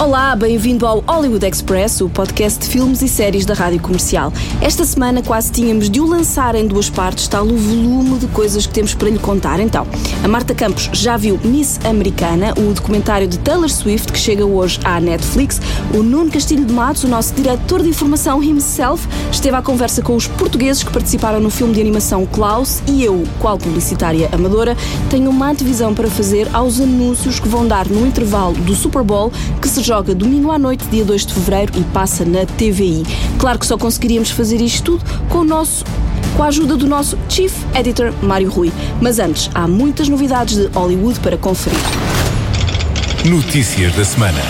Olá, bem-vindo ao Hollywood Express, o podcast de filmes e séries da Rádio Comercial. Esta semana quase tínhamos de o lançar em duas partes, tal o volume de coisas que temos para lhe contar. Então, a Marta Campos já viu Miss Americana, o documentário de Taylor Swift, que chega hoje à Netflix. O Nuno Castilho de Matos, o nosso diretor de informação himself, esteve à conversa com os portugueses que participaram no filme de animação Klaus e eu, qual publicitária amadora, tenho uma antevisão para fazer aos anúncios que vão dar no intervalo do Super Bowl que se joga domingo à noite, dia 2 de fevereiro, e passa na TVI. Claro que só conseguiríamos fazer isto tudo com o nosso com a ajuda do nosso Chief Editor Mário Rui. Mas antes, há muitas novidades de Hollywood para conferir. Notícias da semana.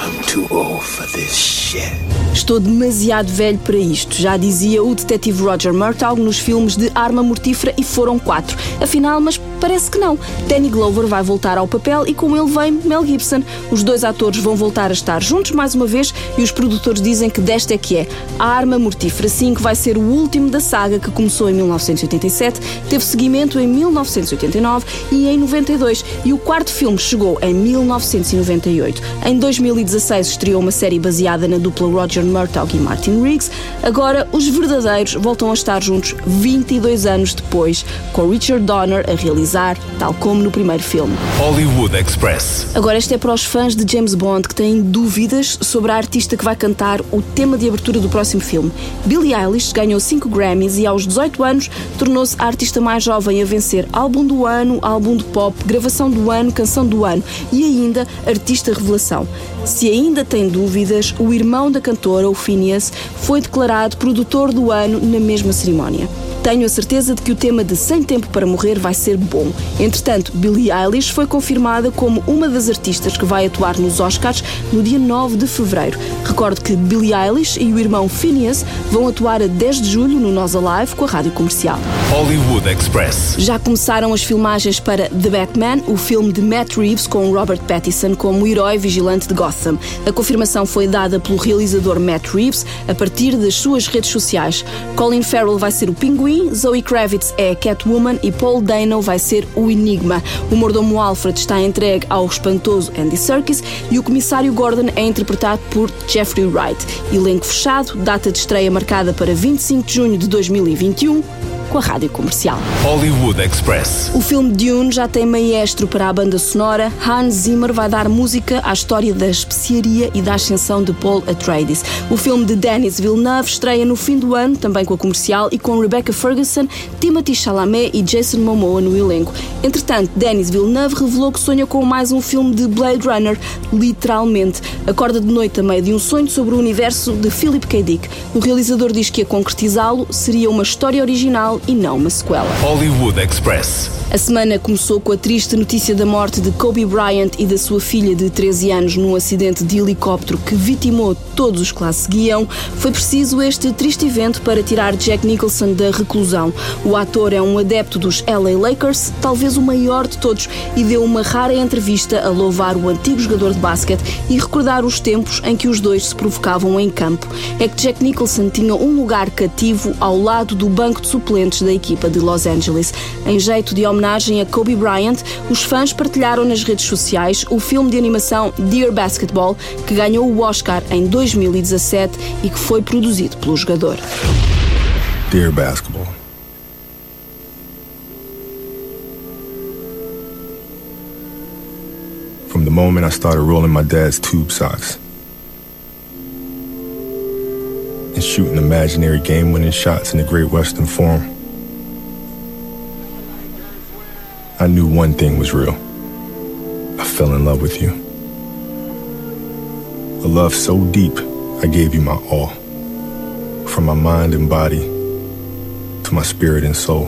I'm too old for this shit. Estou demasiado velho para isto, já dizia o detetive Roger Murtaugh nos filmes de Arma Mortífera e foram quatro. Afinal, mas parece que não. Danny Glover vai voltar ao papel e com ele vem Mel Gibson. Os dois atores vão voltar a estar juntos mais uma vez e os produtores dizem que desta é que é. A Arma Mortífera 5 vai ser o último da saga que começou em 1987, teve seguimento em 1989 e em 92 e o quarto filme chegou em 1998. Em 2016 estreou uma série baseada na dupla Roger Murtaugh e Martin Riggs. Agora os verdadeiros voltam a estar juntos 22 anos depois, com Richard Donner a realizar, tal como no primeiro filme. Hollywood Express. Agora, este é para os fãs de James Bond que têm dúvidas sobre a artista que vai cantar o tema de abertura do próximo filme. Billie Eilish ganhou 5 Grammys e, aos 18 anos, tornou-se a artista mais jovem a vencer álbum do ano, álbum de pop, gravação do ano, canção do ano e ainda artista revelação. Se ainda tem dúvidas, o irmão da cantora, o Phineas, foi declarado produtor do ano na mesma cerimónia. Tenho a certeza de que o tema de Sem Tempo para Morrer vai ser bom. Entretanto, Billie Eilish foi confirmada como uma das artistas que vai atuar nos Oscars no dia 9 de fevereiro. Recordo que Billie Eilish e o irmão Phineas vão atuar a 10 de julho no Nós Alive com a rádio comercial. Hollywood Express. Já começaram as filmagens para The Batman, o filme de Matt Reeves com Robert Pattinson como o herói vigilante de Gotham. A confirmação foi dada pelo realizador Matt Reeves a partir das suas redes sociais. Colin Farrell vai ser o Pinguim, Zoe Kravitz é a Catwoman e Paul Dano vai ser o Enigma. O mordomo Alfred está entregue ao espantoso Andy Serkis e o comissário Gordon é interpretado por Jeffrey Wright. Elenco fechado, data de estreia marcada para 25 de junho de 2021 com a rádio comercial. Hollywood Express. O filme Dune já tem maestro para a banda sonora. Hans Zimmer vai dar música à história da especiaria e da ascensão de Paul Atreides. O filme de Denis Villeneuve estreia no fim do ano, também com a comercial e com Rebecca Ferguson, Timothy Chalamet e Jason Momoa no elenco. Entretanto, Denis Villeneuve revelou que sonha com mais um filme de Blade Runner, literalmente. Acorda de noite a meio de um sonho sobre o universo de Philip K. Dick. O realizador diz que a concretizá-lo seria uma história original e não uma sequela. Hollywood Express. A semana começou com a triste notícia da morte de Kobe Bryant e da sua filha de 13 anos num acidente de helicóptero que vitimou todos os que lá seguiam. Foi preciso este triste evento para tirar Jack Nicholson da reclusão. O ator é um adepto dos LA Lakers, talvez o maior de todos, e deu uma rara entrevista a louvar o antigo jogador de basquete e recordar os tempos em que os dois se provocavam em campo. É que Jack Nicholson tinha um lugar cativo ao lado do banco de suplentes da equipa de Los Angeles. Em jeito de homenagem a Kobe Bryant, os fãs partilharam nas redes sociais o filme de animação Dear Basketball, que ganhou o Oscar em 2017 e que foi produzido pelo jogador. Dear basketball. From the moment I started rolling my dad's tube socks and shooting imaginary game winning shots in the Great Western Forum, I knew one thing was real. I fell in love with you. A love so deep, I gave you my all. From my mind and body to my spirit and soul.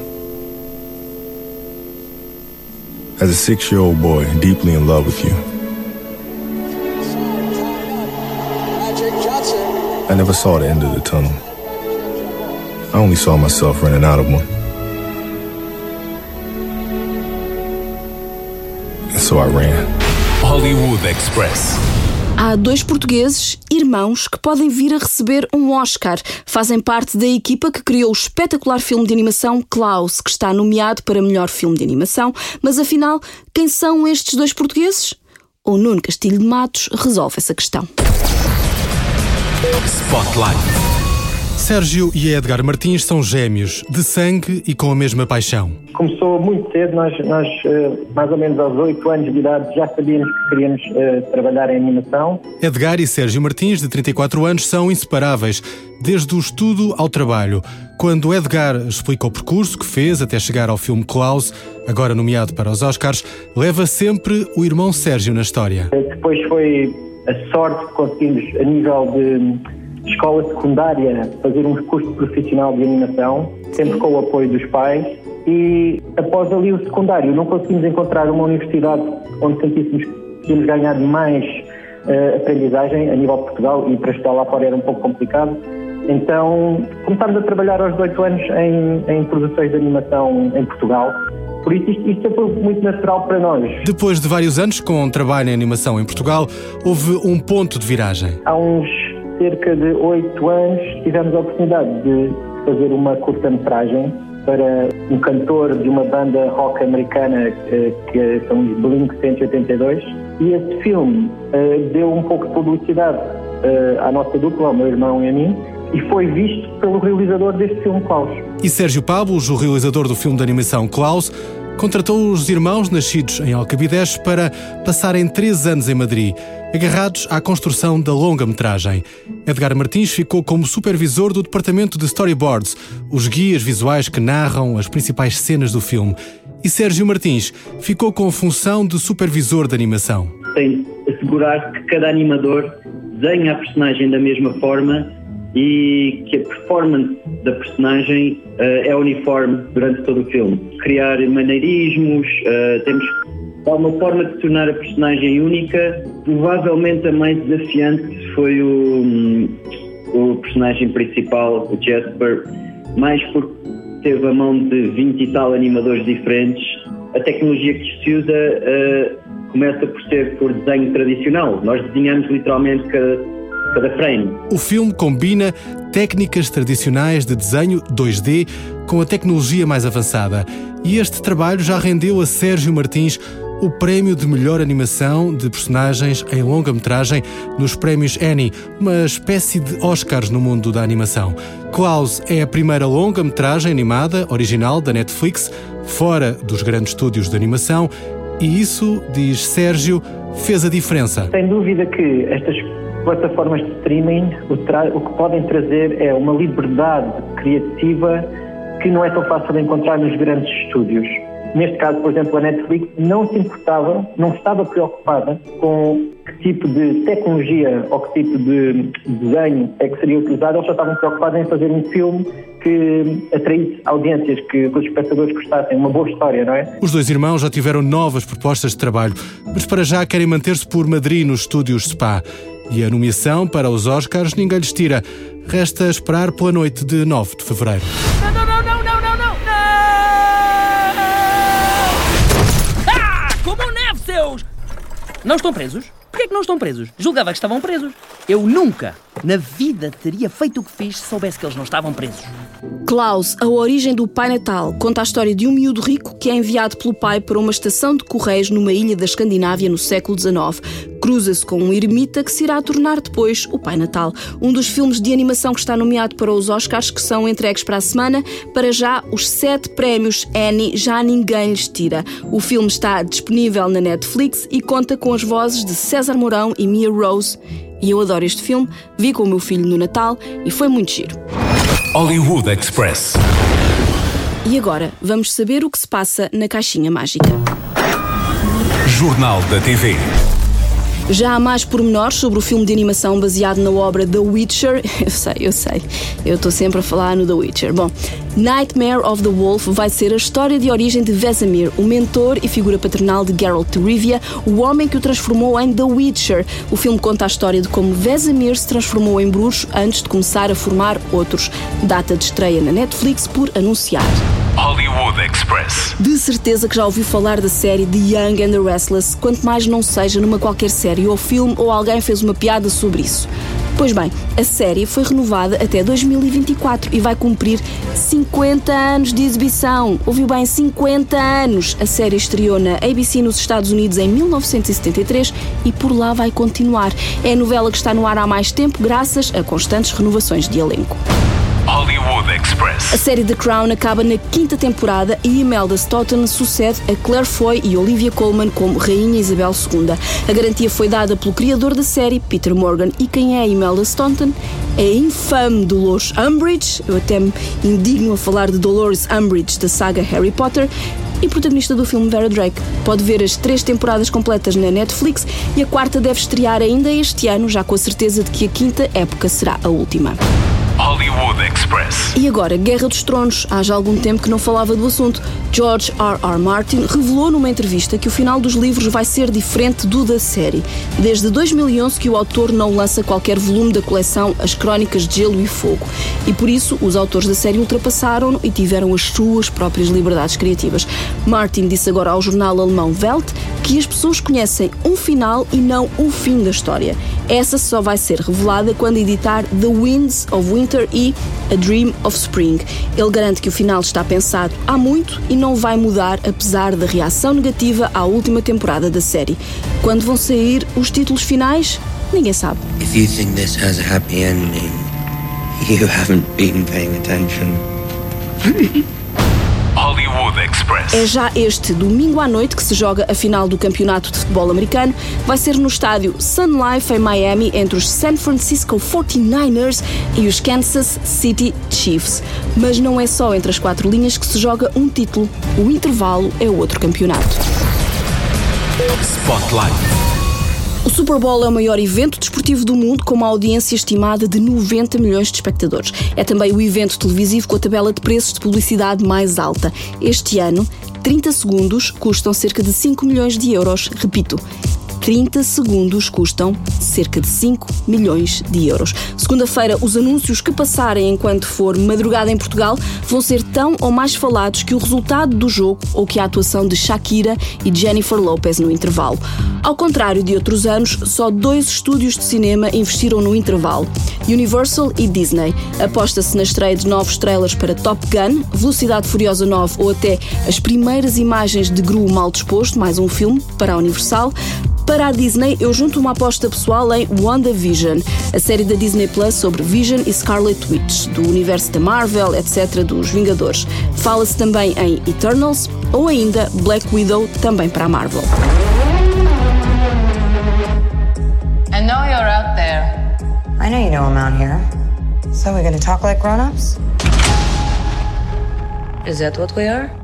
As a six year old boy, deeply in love with you, I never saw the end of the tunnel. I only saw myself running out of one. So I ran. Hollywood Express. Há dois portugueses, irmãos, que podem vir a receber um Oscar. Fazem parte da equipa que criou o espetacular filme de animação Klaus, que está nomeado para melhor filme de animação. Mas afinal, quem são estes dois portugueses? O Nuno Castilho de Matos resolve essa questão. Spotlight. Sérgio e Edgar Martins são gêmeos, de sangue e com a mesma paixão. Começou muito cedo, nós, nós eh, mais ou menos aos 8 anos de idade já sabíamos que queríamos uh, trabalhar em animação. Edgar e Sérgio Martins, de 34 anos, são inseparáveis, desde o estudo ao trabalho. Quando Edgar explica o percurso que fez até chegar ao filme Klaus, agora nomeado para os Oscars, leva sempre o irmão Sérgio na história. Depois foi a sorte que conseguimos, a nível de escola secundária fazer um curso profissional de animação, sempre com o apoio dos pais. E após ali o secundário, não conseguimos encontrar uma universidade onde sentíssemos que tínhamos ganhado mais uh, aprendizagem a nível de Portugal e para estudar lá fora era um pouco complicado. Então começámos a trabalhar aos 18 anos em, em produções de animação em Portugal. Por isso, isto, isto foi muito natural para nós. Depois de vários anos com trabalho em animação em Portugal, houve um ponto de viragem. Há uns cerca de oito anos tivemos a oportunidade de fazer uma curta-metragem para um cantor de uma banda rock americana eh, que são os Blink 182 e esse filme uh, deu um pouco de publicidade uh, à nossa dupla, ao meu irmão e a mim e foi visto pelo realizador deste filme, Klaus. E Sérgio Pablos, o realizador do filme de animação Klaus, contratou os irmãos nascidos em Alcabidez para passarem três anos em Madrid, agarrados à construção da longa-metragem. Edgar Martins ficou como supervisor do departamento de storyboards, os guias visuais que narram as principais cenas do filme. E Sérgio Martins ficou com a função de supervisor de animação. Tem de assegurar que cada animador desenha a personagem da mesma forma e que a performance da personagem uh, é uniforme durante todo o filme. Criar maneirismos, uh, temos Há uma forma de tornar a personagem única. Provavelmente a mais desafiante foi o, hum, o personagem principal, o Jasper, mais porque teve a mão de 20 e tal animadores diferentes. A tecnologia que se usa uh, começa por ser por desenho tradicional. Nós desenhamos literalmente cada cada frame. O filme combina técnicas tradicionais de desenho 2D com a tecnologia mais avançada. E este trabalho já rendeu a Sérgio Martins o prémio de melhor animação de personagens em longa-metragem nos prémios Annie, uma espécie de Oscars no mundo da animação. Klaus é a primeira longa-metragem animada original da Netflix, fora dos grandes estúdios de animação, e isso, diz Sérgio, fez a diferença. Sem dúvida que estas plataformas de streaming o, o, que podem trazer é uma liberdade criativa que não é tão fácil de encontrar nos grandes estúdios. Neste caso, por exemplo, a Netflix não se importava, não estava preocupada com que tipo de tecnologia ou que tipo de desenho é que seria utilizado, eles só estavam preocupados em fazer um filme que atraísse audiências, que, que os espectadores gostassem, uma boa história, não é? Os dois irmãos já tiveram novas propostas de trabalho, mas para já querem manter-se por Madrid nos estúdios Spa. E a nomeação para os Oscars ninguém lhes tira. Resta esperar pela noite de 9 de fevereiro. Não, não, não, não, não, não, não! Ah! Como neve, seus! Não estão presos? Porquê é que não estão presos? Julgava que estavam presos. Eu nunca, na vida, teria feito o que fiz se soubesse que eles não estavam presos. Klaus, a origem do Pai Natal, conta a história de um miúdo rico que é enviado pelo pai para uma estação de correios numa ilha da Escandinávia no século XIX. Cruza-se com um ermita que se irá tornar depois o Pai Natal. Um dos filmes de animação que está nomeado para os Oscars, que são entregues para a semana. Para já, os sete prémios Annie já ninguém lhes tira. O filme está disponível na Netflix e conta com as vozes de César Mourão e Mia Rose. E eu adoro este filme, vi com o meu filho no Natal e foi muito giro. Hollywood Express. E agora, vamos saber o que se passa na caixinha mágica. Jornal da TV. Já há mais pormenores sobre o filme de animação baseado na obra The Witcher. Eu sei, eu sei. Eu estou sempre a falar no The Witcher. Bom, Nightmare of the Wolf vai ser a história de origem de Vesemir, o mentor e figura paternal de Geralt de Rivia, o homem que o transformou em The Witcher. O filme conta a história de como Vesemir se transformou em bruxo antes de começar a formar outros. Data de estreia na Netflix por anunciar. Hollywood Express. De certeza que já ouviu falar da série The Young and the Restless, quanto mais não seja numa qualquer série ou filme ou alguém fez uma piada sobre isso. Pois bem, a série foi renovada até 2024 e vai cumprir 50 anos de exibição. Ouviu bem, 50 anos! A série estreou na ABC nos Estados Unidos em 1973 e por lá vai continuar. É a novela que está no ar há mais tempo, graças a constantes renovações de elenco. Hollywood Express. A série The Crown acaba na quinta temporada e Imelda Staunton sucede a Claire Foy e Olivia Colman como Rainha Isabel II. A garantia foi dada pelo criador da série, Peter Morgan, e quem é Imelda Staunton? É a infame Dolores Umbridge, eu até me indigno a falar de Dolores Umbridge da saga Harry Potter, e protagonista do filme Vera Drake. Pode ver as três temporadas completas na Netflix e a quarta deve estrear ainda este ano, já com a certeza de que a quinta época será a última. Hollywood Express. E agora, Guerra dos Tronos. Há já algum tempo que não falava do assunto. George R. R. Martin revelou numa entrevista que o final dos livros vai ser diferente do da série. Desde 2011 que o autor não lança qualquer volume da coleção As Crónicas de Gelo e Fogo. E por isso, os autores da série ultrapassaram e tiveram as suas próprias liberdades criativas. Martin disse agora ao jornal alemão Welt que as pessoas conhecem um final e não o fim da história. Essa só vai ser revelada quando editar The Winds of Winter e A Dream of Spring. Ele garante que o final está pensado há muito e não vai mudar apesar da reação negativa à última temporada da série. Quando vão sair os títulos finais, ninguém sabe. If you think this has a happy ending, you haven't been paying attention. Express. É já este domingo à noite que se joga a final do Campeonato de Futebol Americano. Vai ser no estádio Sun Life em Miami entre os San Francisco 49ers e os Kansas City Chiefs. Mas não é só entre as quatro linhas que se joga um título. O intervalo é outro campeonato. Spotlight. Super Bowl é o maior evento desportivo do mundo com uma audiência estimada de 90 milhões de espectadores. É também o evento televisivo com a tabela de preços de publicidade mais alta. Este ano, 30 segundos custam cerca de 5 milhões de euros. Repito, 30 segundos custam cerca de 5 milhões de euros. Segunda-feira, os anúncios que passarem enquanto for madrugada em Portugal vão ser tão ou mais falados que o resultado do jogo ou que a atuação de Shakira e Jennifer Lopez no intervalo. Ao contrário de outros anos, só dois estúdios de cinema investiram no intervalo: Universal e Disney. Aposta-se na estreia de novos trailers para Top Gun, Velocidade Furiosa 9 ou até as primeiras imagens de Gru mal disposto, mais um filme para a Universal. Para a Disney, eu junto uma aposta pessoal em WandaVision, a série da Disney Plus sobre Vision e Scarlet Witch, do universo da Marvel, etc., dos Vingadores. Fala-se também em Eternals ou ainda Black Widow, também para a Marvel. I know you're out there. I know you know I'm out here. So we're gonna talk like grown-ups? Is that what we are?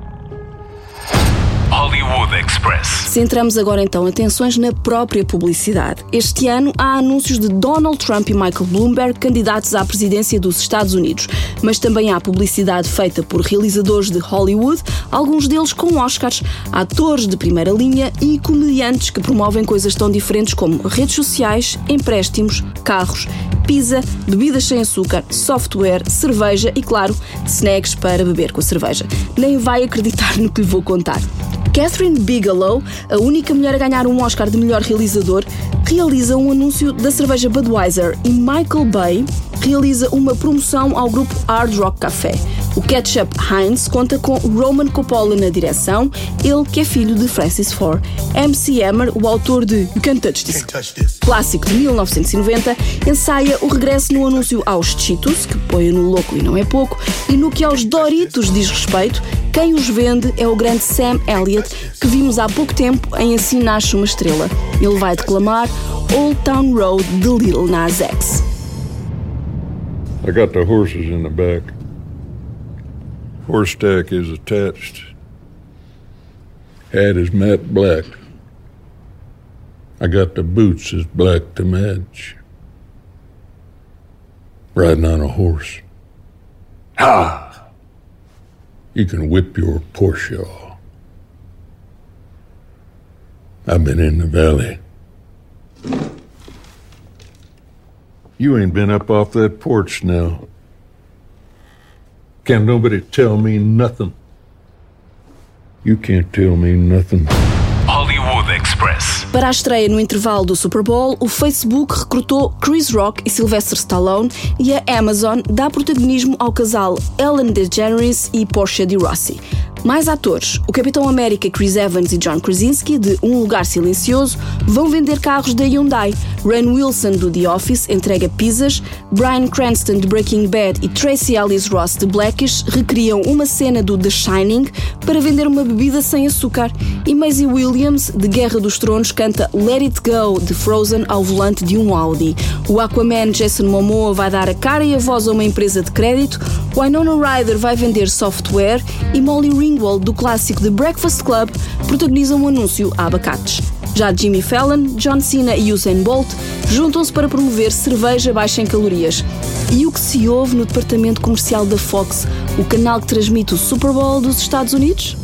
Hollywood Express. Centramos agora então atenções na própria publicidade. Este ano há anúncios de Donald Trump e Michael Bloomberg candidatos à presidência dos Estados Unidos, mas também há publicidade feita por realizadores de Hollywood, alguns deles com Oscars, atores de primeira linha e comediantes que promovem coisas tão diferentes como redes sociais, empréstimos, carros, pizza, bebidas sem açúcar, software, cerveja e, claro, snacks para beber com a cerveja. Nem vai acreditar no que lhe vou contar. Catherine Bigelow, a única mulher a ganhar um Oscar de melhor realizador, realiza um anúncio da cerveja Budweiser e Michael Bay realiza uma promoção ao grupo Hard Rock Café. O ketchup Heinz conta com Roman Coppola na direção, ele que é filho de Francis Ford. MC Hammer, o autor de You Can't Touch This, clássico de 1990, ensaia o regresso no anúncio aos Cheetos, que põe no louco e não é pouco, e no que aos Doritos diz respeito, quem os vende é o grande Sam Elliott, que vimos há pouco tempo em Assim Nasce uma Estrela. Ele vai declamar Old Town Road de Lil Nas X. I got the horses in the back. Horse stack is attached. Hat is matte black. I got the boots is black to match. Riding on a horse. Ha! You can whip your Porsche. I've been in the valley. You ain't been up off that porch now. Can't nobody tell me nothing. You can't tell me nothing. Hollywood Express. Para a estreia no intervalo do Super Bowl, o Facebook recrutou Chris Rock e Sylvester Stallone e a Amazon dá protagonismo ao casal Ellen DeGeneres e Portia de Rossi. Mais atores, o Capitão América Chris Evans e John Krasinski, de Um Lugar Silencioso, vão vender carros da Hyundai. Ren Wilson, do The Office, entrega pizzas. Bryan Cranston, de Breaking Bad, e Tracy Ellis Ross, de Blackish, recriam uma cena do The Shining para vender uma bebida sem açúcar. E Maisie Williams, de Guerra dos Tronos, canta Let It Go, de Frozen, ao volante de um Audi. O Aquaman Jason Momoa vai dar a cara e a voz a uma empresa de crédito. Winona Ryder vai vender software e Molly Ringwald, do clássico The Breakfast Club, protagoniza um anúncio a abacates. Já Jimmy Fallon, John Cena e Usain Bolt juntam-se para promover cerveja baixa em calorias. E o que se ouve no departamento comercial da Fox, o canal que transmite o Super Bowl dos Estados Unidos?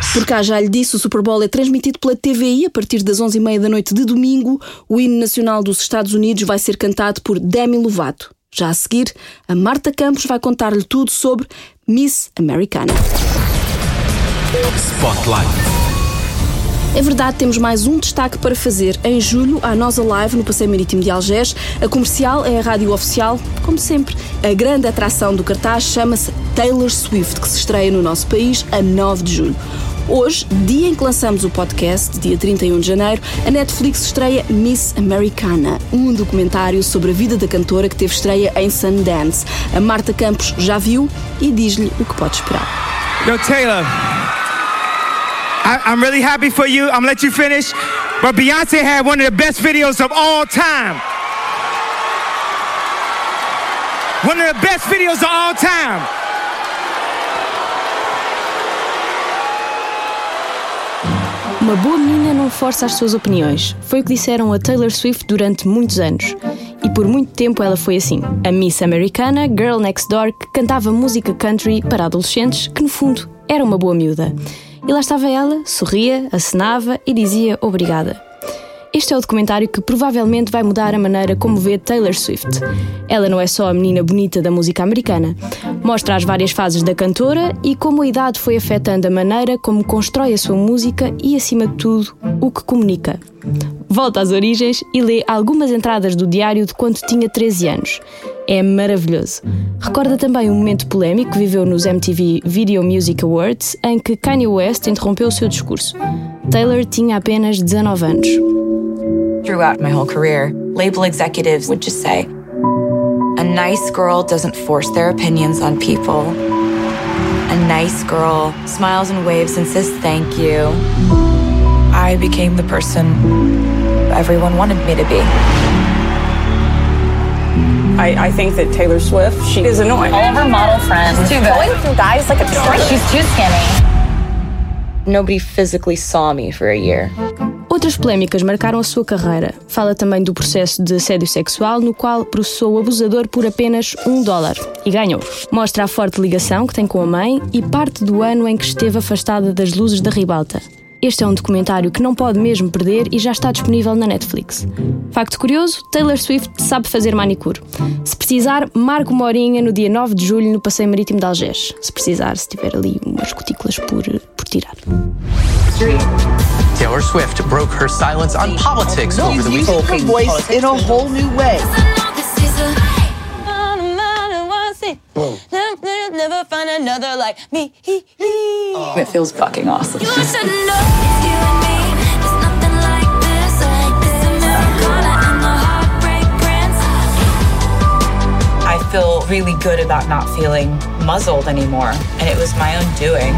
Hollywood Express. Por cá já lhe disse, o Super Bowl é transmitido pela TVI a partir das 11h30 da noite de domingo. O hino nacional dos Estados Unidos vai ser cantado por Demi Lovato. Já a seguir, a Marta Campos vai contar-lhe tudo sobre Miss Americana. Spotlight. É verdade, temos mais um destaque para fazer. Em julho, a Nosa Live no Passeio Marítimo de Algés. A comercial é a rádio oficial, como sempre. A grande atração do cartaz chama-se Taylor Swift, que se estreia no nosso país a 9 de julho. Hoje, dia em que lançamos o podcast, dia 31 de janeiro, a Netflix estreia Miss Americana, um documentário sobre a vida da cantora que teve estreia em Sundance. A Marta Campos já viu e diz-lhe o que pode esperar. Yo, Taylor, I, I'm really happy for you. I'm gonna let you finish. But Beyonce had one of the best videos of all time. One of the best videos of all time. Uma boa menina não força as suas opiniões. Foi o que disseram a Taylor Swift durante muitos anos. E por muito tempo ela foi assim. A Miss Americana, Girl Next Door, que cantava música country para adolescentes, que no fundo era uma boa miúda. E lá estava ela, sorria, acenava e dizia obrigada. Este é o documentário que provavelmente vai mudar a maneira como vê Taylor Swift. Ela não é só a menina bonita da música americana. Mostra as várias fases da cantora e como a idade foi afetando a maneira como constrói a sua música e, acima de tudo, o que comunica. Volta às origens e lê algumas entradas do diário de quando tinha 13 anos. É maravilhoso. Recorda também um momento polémico que viveu nos MTV Video Music Awards, em que Kanye West interrompeu o seu discurso. Taylor tinha apenas 19 anos. Throughout my whole career, label executives would just say, a nice girl doesn't force their opinions on people. A nice girl smiles and waves and says thank you. I became the person everyone wanted me to be. I, I think that Taylor Swift, she is annoying. All of her model friends. Too good. Going through guys like a train. She's too skinny. Nobody physically saw me for a year. Outras polémicas marcaram a sua carreira. Fala também do processo de assédio sexual, no qual processou o abusador por apenas um dólar. E ganhou. Mostra a forte ligação que tem com a mãe e parte do ano em que esteve afastada das luzes da ribalta. Este é um documentário que não pode mesmo perder e já está disponível na Netflix. Facto curioso, Taylor Swift sabe fazer manicure. Se precisar, marque uma horinha no dia 9 de julho no Passeio Marítimo de Algés. Se precisar, se tiver ali umas cutículas por, por tirar. Taylor Swift broke her silence on politics over the weekend. her voice in a whole new way. Never find another like me. It feels fucking awesome. I feel really good about not feeling muzzled anymore, and it was my own doing.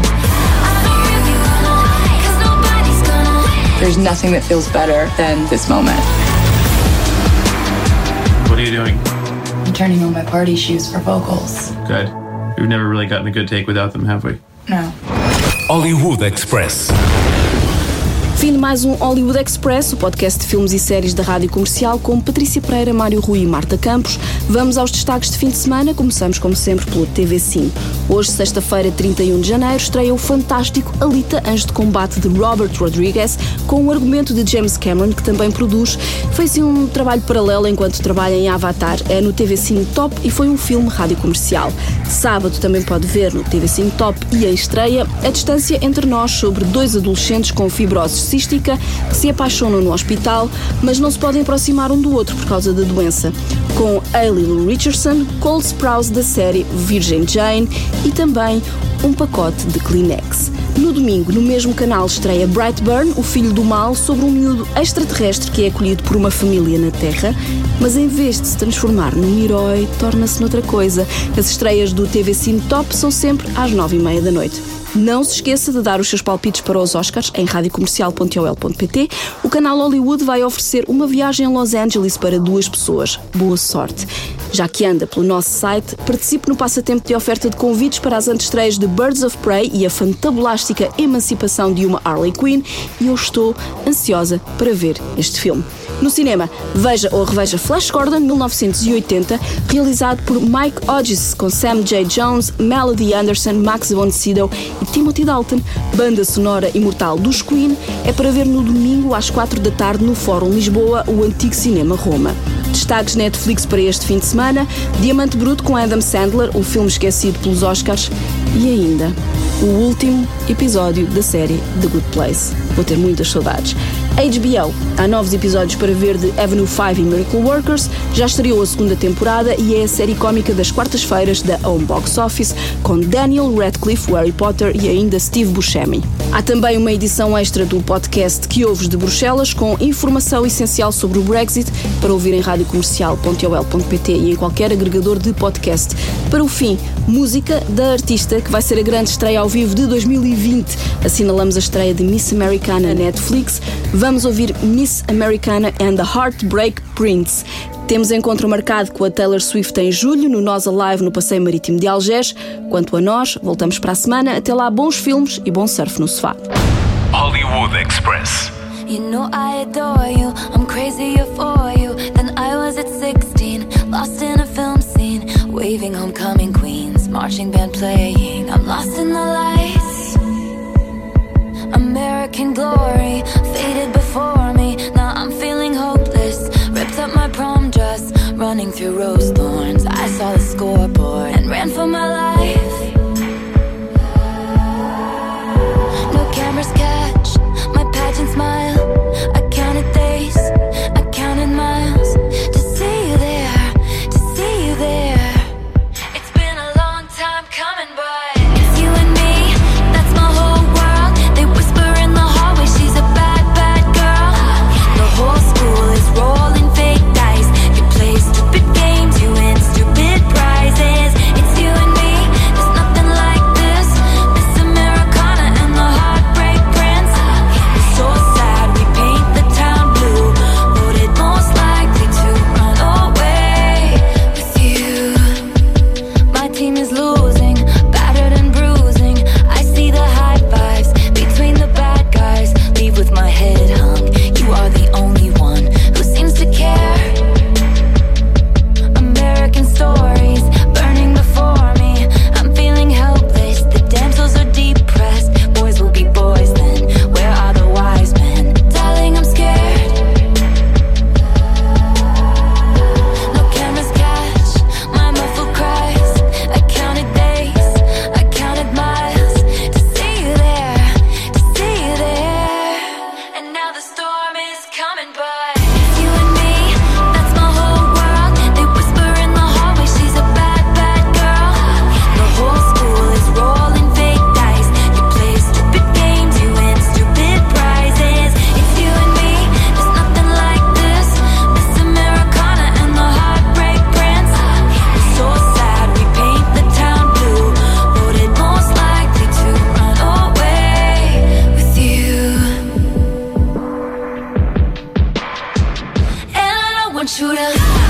There's nothing that feels better than this moment. What are you doing? I'm turning on my party shoes for vocals. Good. We've never really gotten a good take without them, have we? No. Hollywood Express. Fim de mais um Hollywood Express, o podcast de filmes e séries da Rádio Comercial com Patrícia Pereira, Mário Rui e Marta Campos. Vamos aos destaques de fim de semana. Começamos, como sempre, pelo TV5. Hoje, sexta-feira, 31 de janeiro, estreia o fantástico Alita Anjo de Combate de Robert Rodriguez, com o argumento de James Cameron, que também produz. Foi assim um trabalho paralelo enquanto trabalha em Avatar. É no TV5 Top e foi um filme rádio comercial. Sábado também pode ver no TV5 Top e a estreia A Distância entre Nós sobre dois adolescentes com fibrose que se apaixonam no hospital, mas não se podem aproximar um do outro por causa da doença. Com Hailey Lou Richardson, Cole Sprouse da série Virgin Jane e também um pacote de Kleenex. No domingo, no mesmo canal, estreia Brightburn, o filho do mal, sobre um miúdo extraterrestre que é acolhido por uma família na Terra, mas em vez de se transformar num herói, torna-se noutra coisa. As estreias do TV Cine Top são sempre às nove e meia da noite. Não se esqueça de dar os seus palpites para os Oscars em radiocomercial.ol.pt. O canal Hollywood vai oferecer uma viagem a Los Angeles para duas pessoas. Boa sorte! Já que anda pelo nosso site, participe no passatempo de oferta de convites para as antestreias de Birds of Prey e a fantabulástica emancipação de uma Harley Quinn e eu estou ansiosa para ver este filme. No cinema, veja ou reveja Flash Gordon 1980, realizado por Mike Hodges com Sam J. Jones, Melody Anderson, Max von Sydow e Timothy Dalton. Banda sonora imortal dos Queen é para ver no domingo às 4 da tarde no Fórum Lisboa, o antigo Cinema Roma. Destaques Netflix para este fim de semana: Diamante Bruto com Adam Sandler, o filme esquecido pelos Oscars, e ainda o último episódio da série The Good Place. Vou ter muitas saudades. HBO. Há novos episódios para ver de Avenue 5 e Miracle Workers. Já estreou a segunda temporada e é a série cómica das quartas-feiras da Home Box Office, com Daniel Radcliffe, Harry Potter e ainda Steve Buscemi. Há também uma edição extra do podcast Que Ouves de Bruxelas, com informação essencial sobre o Brexit, para ouvir em radiocomercial.ol.pt e em qualquer agregador de podcast. Para o fim, música da artista que vai ser a grande estreia ao vivo de 2020. Assinalamos a estreia de Miss Americana na Netflix. Vamos ouvir Miss Americana and the Heartbreak Prince. Temos encontro marcado com a Taylor Swift em julho, no Nós Alive no Passeio Marítimo de Algés. Quanto a nós, voltamos para a semana. Até lá, bons filmes e bom surf no sofá. Hollywood Express. You know I adore you, I'm crazier for you than I was at 16. Lost in a film scene, waving homecoming queens, marching band playing. I'm lost in the lights. American glory faded running through rose thorns. I saw the scoreboard and ran for my life. want you to